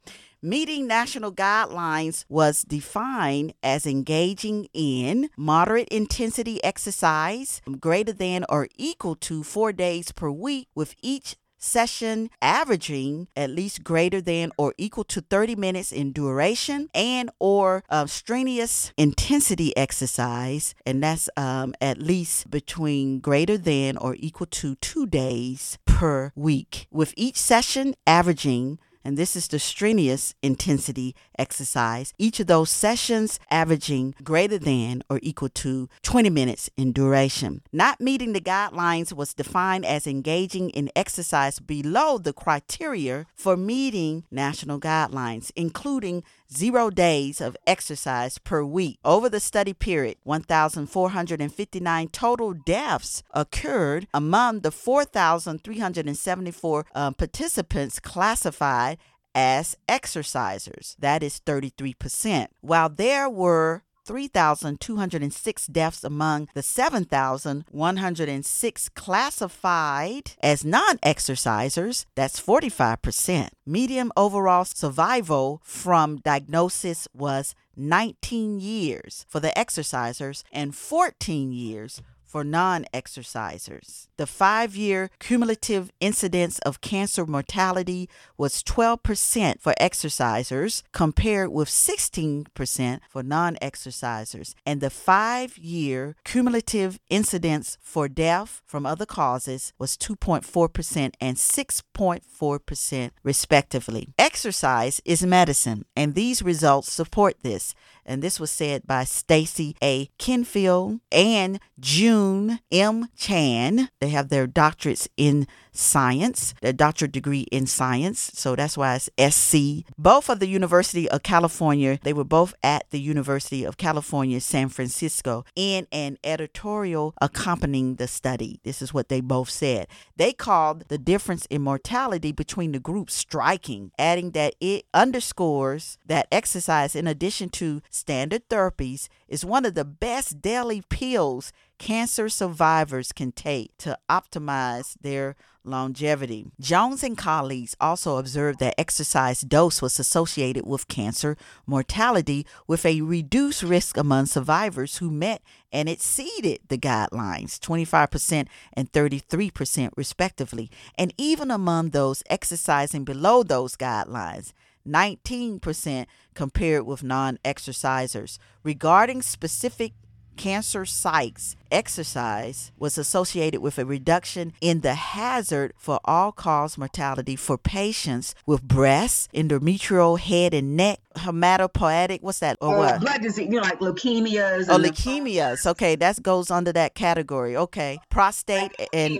Meeting national guidelines was defined as engaging in moderate intensity exercise greater than or equal to four days per week, with each session averaging at least greater than or equal to 30 minutes in duration and or uh, strenuous intensity exercise and that's um, at least between greater than or equal to two days per week with each session averaging and this is the strenuous intensity exercise. Each of those sessions averaging greater than or equal to 20 minutes in duration. Not meeting the guidelines was defined as engaging in exercise below the criteria for meeting national guidelines, including zero days of exercise per week. Over the study period, 1,459 total deaths occurred among the 4,374 uh, participants classified as exercisers. That is 33%. While there were 3,206 deaths among the 7,106 classified as non exercisers. That's 45%. Median overall survival from diagnosis was 19 years for the exercisers and 14 years for non exercisers. The five year cumulative incidence of cancer mortality was 12% for exercisers, compared with 16% for non exercisers. And the five year cumulative incidence for death from other causes was 2.4% and 6.4%, respectively. Exercise is medicine, and these results support this and this was said by Stacey A. Kenfield and June M. Chan. They have their doctorates in science, their doctorate degree in science. So that's why it's SC. Both of the University of California, they were both at the University of California, San Francisco, in an editorial accompanying the study. This is what they both said. They called the difference in mortality between the groups striking, adding that it underscores that exercise, in addition to standard therapies, is one of the best daily pills cancer survivors can take to optimize their longevity. Jones and colleagues also observed that exercise dose was associated with cancer mortality with a reduced risk among survivors who met and exceeded the guidelines 25% and 33% respectively and even among those exercising below those guidelines 19% compared with non exercisers. Regarding specific cancer sites, exercise was associated with a reduction in the hazard for all cause mortality for patients with breast, endometrial, head and neck, hematopoietic, what's that? Or uh, what? Blood disease, you know, like leukemias. Oh, leukemias. Okay, that goes under that category. Okay. Prostate and.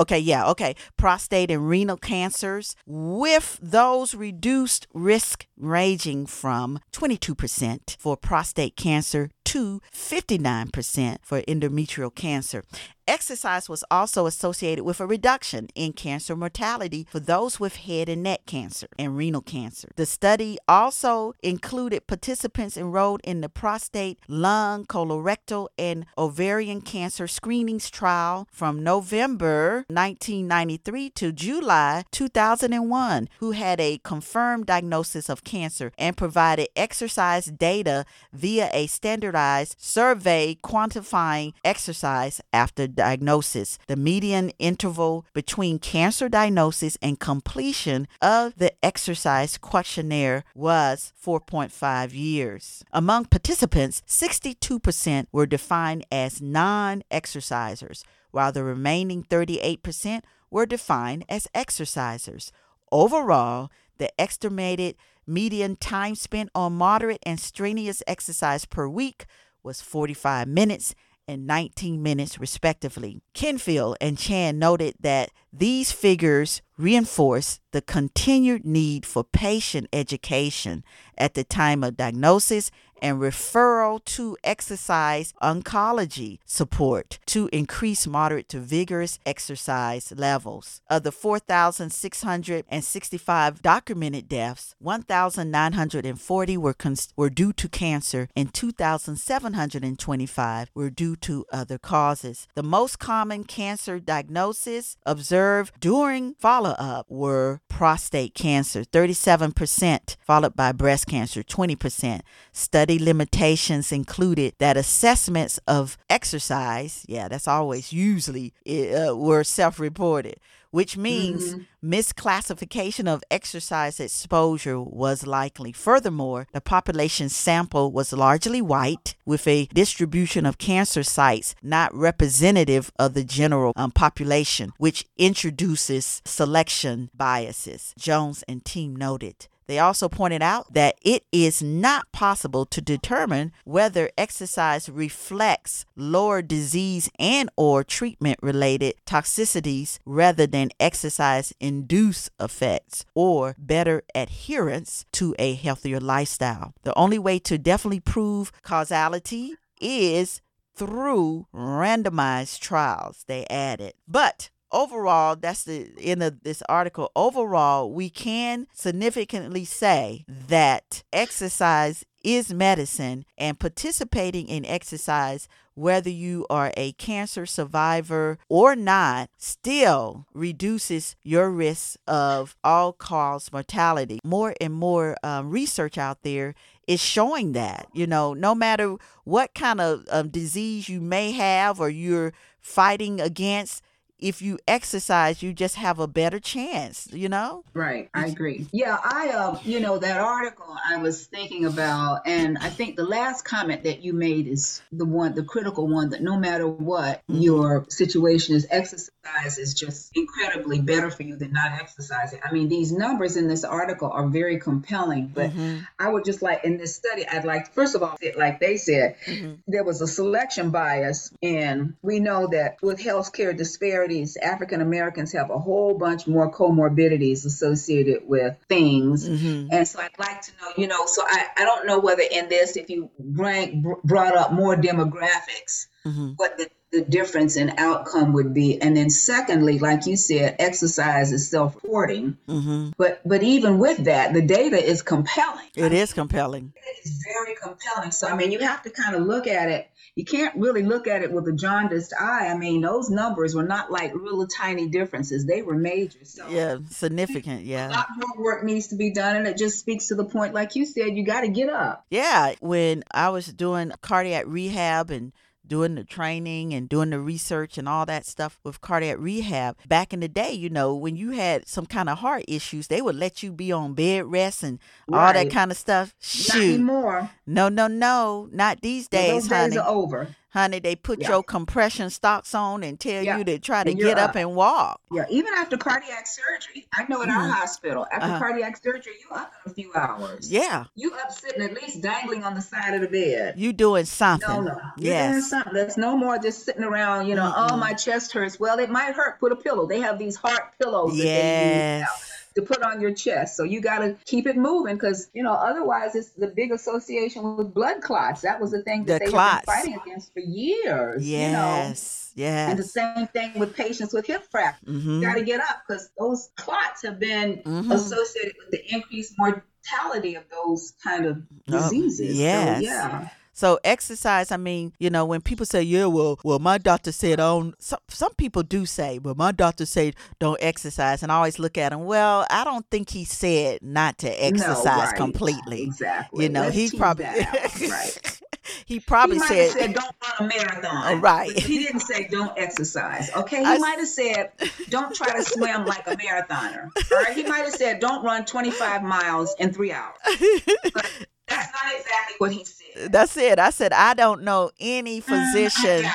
Okay, yeah, okay. Prostate and renal cancers with those reduced risk ranging from 22% for prostate cancer to 59% for endometrial cancer. Exercise was also associated with a reduction in cancer mortality for those with head and neck cancer and renal cancer. The study also included participants enrolled in the prostate, lung, colorectal, and ovarian cancer screenings trial from November 1993 to July 2001 who had a confirmed diagnosis of cancer and provided exercise data via a standardized survey quantifying exercise after diagnosis. The median interval between cancer diagnosis and completion of the exercise questionnaire was 4.5 years. Among participants, 62% were defined as non exercisers, while the remaining 38% were defined as exercisers. Overall, the estimated median time spent on moderate and strenuous exercise per week was 45 minutes and 19 minutes, respectively. Kenfield and Chan noted that these figures reinforce the continued need for patient education at the time of diagnosis and referral to exercise oncology support to increase moderate to vigorous exercise levels. Of the 4,665 documented deaths, 1,940 were, cons- were due to cancer and 2,725 were due to other causes. The most common cancer diagnosis observed during follow up were prostate cancer, 37%, followed by breast cancer, 20%. Study study limitations included that assessments of exercise, yeah, that's always usually uh, were self reported, which means mm-hmm. misclassification of exercise exposure was likely. Furthermore, the population sample was largely white, with a distribution of cancer sites not representative of the general um, population, which introduces selection biases, Jones and team noted. They also pointed out that it is not possible to determine whether exercise reflects lower disease and or treatment related toxicities rather than exercise induced effects or better adherence to a healthier lifestyle. The only way to definitely prove causality is through randomized trials, they added. But overall, that's the end of this article. Overall, we can significantly say that exercise is medicine and participating in exercise whether you are a cancer survivor or not still reduces your risk of all cause mortality more and more um, research out there is showing that you know no matter what kind of um, disease you may have or you're fighting against if you exercise, you just have a better chance, you know? Right. I agree. Yeah, I uh, you know, that article I was thinking about and I think the last comment that you made is the one the critical one that no matter what mm-hmm. your situation is exercise is just incredibly better for you than not exercising. I mean, these numbers in this article are very compelling, but mm-hmm. I would just like in this study I'd like first of all like they said mm-hmm. there was a selection bias and we know that with healthcare disparities, African Americans have a whole bunch more comorbidities associated with things. Mm-hmm. And so I'd like to know, you know, so I, I don't know whether in this, if you bring, brought up more demographics, mm-hmm. what the, the difference in outcome would be. And then secondly, like you said, exercise is self-reporting. Mm-hmm. But but even with that, the data is compelling. It I mean, is compelling. It is very compelling. So I mean, you have to kind of look at it you can't really look at it with a jaundiced eye. I mean, those numbers were not like little tiny differences; they were major. So yeah, significant. Yeah, a lot more work needs to be done, and it just speaks to the point, like you said, you got to get up. Yeah, when I was doing cardiac rehab and doing the training and doing the research and all that stuff with cardiac rehab. Back in the day, you know, when you had some kind of heart issues, they would let you be on bed rest and right. all that kind of stuff. Shoot. Not anymore. No, no, no. Not these days, well, those honey. days are over honey, they put yeah. your compression stocks on and tell yeah. you to try to get up. up. and walk. Yeah, even after cardiac surgery, I know at mm-hmm. our hospital, after uh-huh. cardiac surgery, you up in a few hours. Yeah. You up sitting at least dangling on the side of the bed. You doing something. No, no. Yes. something. There's no more just sitting around, you know, mm-hmm. oh, my chest hurts. Well, it might hurt. Put a pillow. They have these heart pillows yes to put on your chest. So you got to keep it moving because, you know, otherwise it's the big association with blood clots. That was the thing that the they clots. been fighting against for years. Yes. You know? Yes. And the same thing with patients with hip fractures. Mm-hmm. Got to get up because those clots have been mm-hmm. associated with the increased mortality of those kind of diseases. Oh, yes. So, yeah. So exercise, I mean, you know, when people say, "Yeah, well, well, my doctor said on," some some people do say, "Well, my doctor said don't exercise," and I always look at him, Well, I don't think he said not to exercise no, right. completely. Exactly. You know, Let's he probably right. he probably he said, said, "Don't run a marathon." Oh, right. He didn't say don't exercise. Okay. He might have said, "Don't try to swim like a marathoner." All right. He might have said, "Don't run 25 miles in three hours." But that's not exactly what he said. That's it. I said I don't know any mm, physician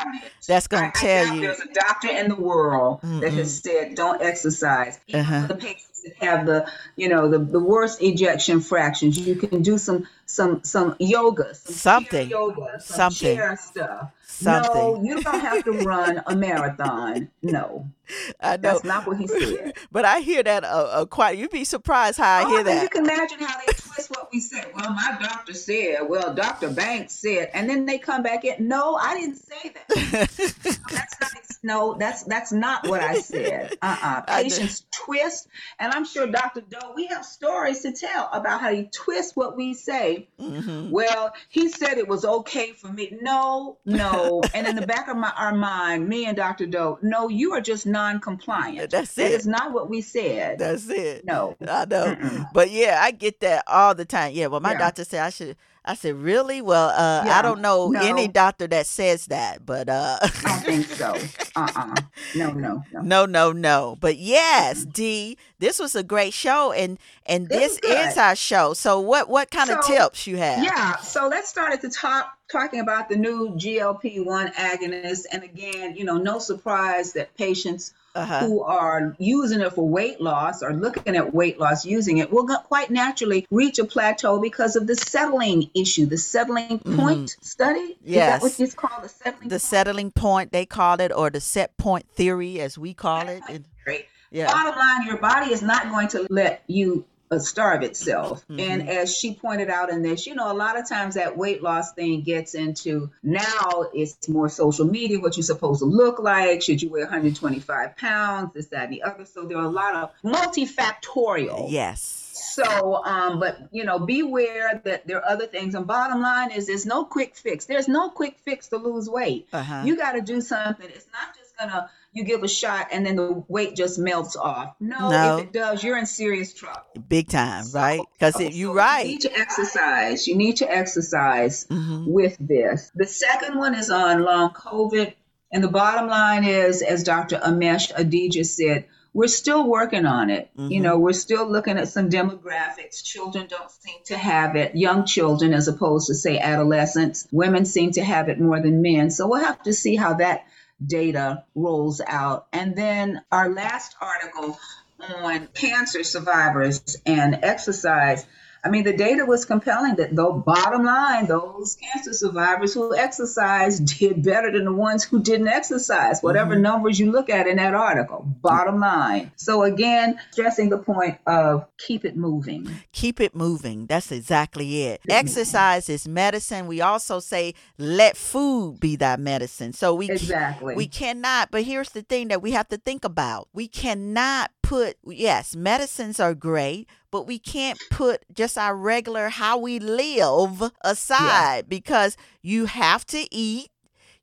that's going to tell you. There's a doctor in the world mm that has said don't exercise. Uh-huh. The patients that have the, you know, the, the worst ejection fractions. You can do some some some yoga, some something, yoga, some something. chair stuff. Something. No, you don't have to run a marathon. No, I know. That's not what he said. but I hear that uh, uh, quite. You'd be surprised how I oh, hear that. You can imagine how they twist what we said. Well, my doctor said. Well, Doctor Banks said, and then they come back in. No, I didn't say that. that's not. No, that's that's not what I said. Uh-uh. Patients twist, and I'm sure Dr. Doe. We have stories to tell about how he twists what we say. Mm-hmm. Well, he said it was okay for me. No, no. and in the back of my our mind, me and Dr. Doe, no, you are just non-compliant. That's it. That is not what we said. That's it. No, I know. Mm-mm. But yeah, I get that all the time. Yeah, well, my yeah. doctor said I should I said, really? Well, uh, Yeah, I don't know no. any doctor that says that, but uh, I don't think so. Uh-uh. No, no, no. no, no, no. But yes, D, this was a great show, and and It this is our show. So what what kind of tips you have? Yeah, so let's start at the top talking about the new GLP-1 agonist. And again, you know, no surprise that patients Uh-huh. who are using it for weight loss or looking at weight loss using it will quite naturally reach a plateau because of the settling issue, the settling point study. Mm-hmm. Yes. that what it's called? The settling The point settling point they call it, or the set point theory, as we call it. Theory. yeah. Bottom line, your body is not going to let you starve itself. Mm-hmm. And as she pointed out in this, you know, a lot of times that weight loss thing gets into now it's more social media, what you're supposed to look like. Should you weigh 125 pounds? This, that, and the other. So there are a lot of multifactorial. Yes. So, um, but you know, beware that there are other things. And bottom line is, there's no quick fix. There's no quick fix to lose weight. Uh-huh. You got to do something. It's not just gonna you give a shot and then the weight just melts off. No, No. if it does, you're in serious trouble. Big time, right? Because So- you're so You need to exercise. You need to exercise Mhm. with this. The second one is on long COVID. And the bottom line is, as Dr. Amesh Adalja said, we're still working on it. You Mhm. know, we're still looking at some demographics. Children don't seem to have it, young children as opposed to, say, adolescents. Women seem to have it more than men. So we'll have to see how that data rolls out. And then our last article on cancer survivors and exercise. I mean, the data was compelling that though bottom line, those cancer survivors who exercised did better than the ones who didn't exercise, whatever mm-hmm. numbers you look at in that article. Bottom line. So again, stressing the point of keep it moving. Keep it moving. That's exactly it. Exercise is medicine. We also say let food be thy medicine. So we Exactly. we cannot. But here's the thing that we have to think about. We cannot put yes, medicines are great, but we can't put just our regular how we live aside because you have to eat,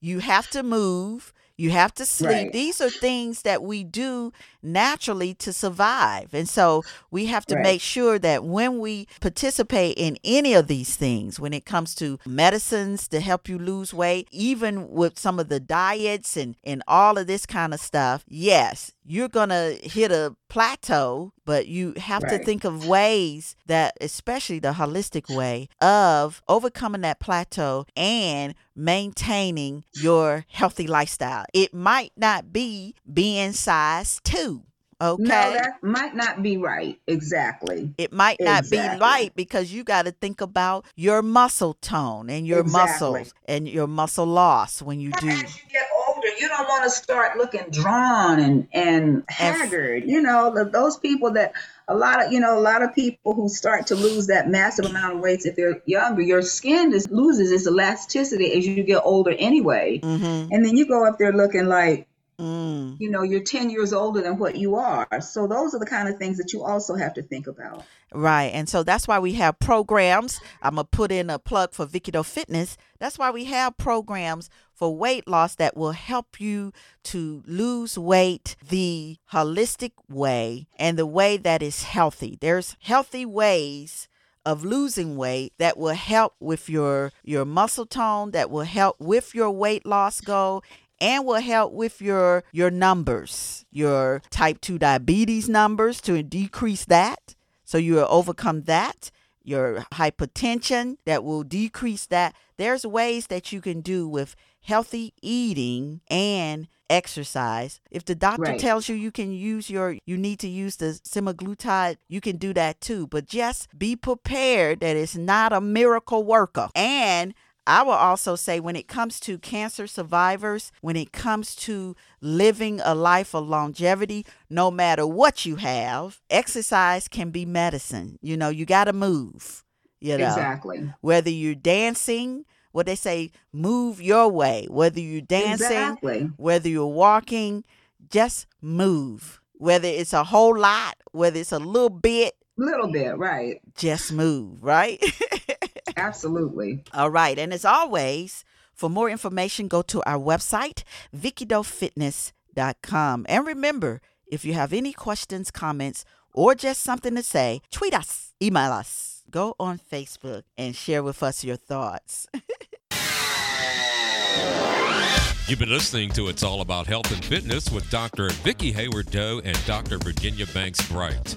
you have to move, you have to sleep. Right. These are things that we do naturally to survive. And so we have to Right. make sure that when we participate in any of these things, when it comes to medicines to help you lose weight, even with some of the diets and, and all of this kind of stuff, yes, you're going to hit a plateau, but you have to think of ways that, especially the holistic way of overcoming that plateau and maintaining your healthy lifestyle. It might not be being size two. Okay. No, that might not be right. Exactly. it might not be right because you got to think about your muscle tone and your Exactly. muscles and your muscle loss when you do. As you get you don't want to start looking drawn and and haggard. You know, th- those people that a lot of you know a lot of people who start to lose that massive amount of weight if they're younger, your skin just loses its elasticity as you get older anyway, Mm-hmm. and then you go up there looking like Mm. you know you're 10 years older than what you are. So those are the kind of things that you also have to think about. Right. And so that's why we have programs. I'm going to put in a plug for Vicki Fitness. That's why we have programs for weight loss that will help you to lose weight the holistic way and the way that is healthy. There's healthy ways of losing weight that will help with your your muscle tone that will help with your weight loss goal and will help with your your numbers your type 2 diabetes numbers to decrease that. So you will overcome that your hypertension that will decrease that. There's ways that you can do with healthy eating and exercise. If the doctor Right. tells you you can use your you need to use the semaglutide you can do that too. But just be prepared that it's not a miracle worker. And I will also say when it comes to cancer survivors, when it comes to living a life of longevity, no matter what you have, exercise can be medicine. You know, you got to move, you know, Exactly. whether you're dancing, what they say, move your way, whether you're dancing, Exactly. whether you're walking, just move. Whether it's a whole lot, whether it's a little bit, Little bit, right. just move, right? Absolutely. All right. And as always, for more information, go to our website, VickiDoeFitness.com. And remember, if you have any questions, comments, or just something to say, tweet us, email us. go on Facebook and share with us your thoughts. You've been listening to It's All About Health and Fitness with Dr. Vicki Haywood Doe and Dr. Virginia Banks Bright.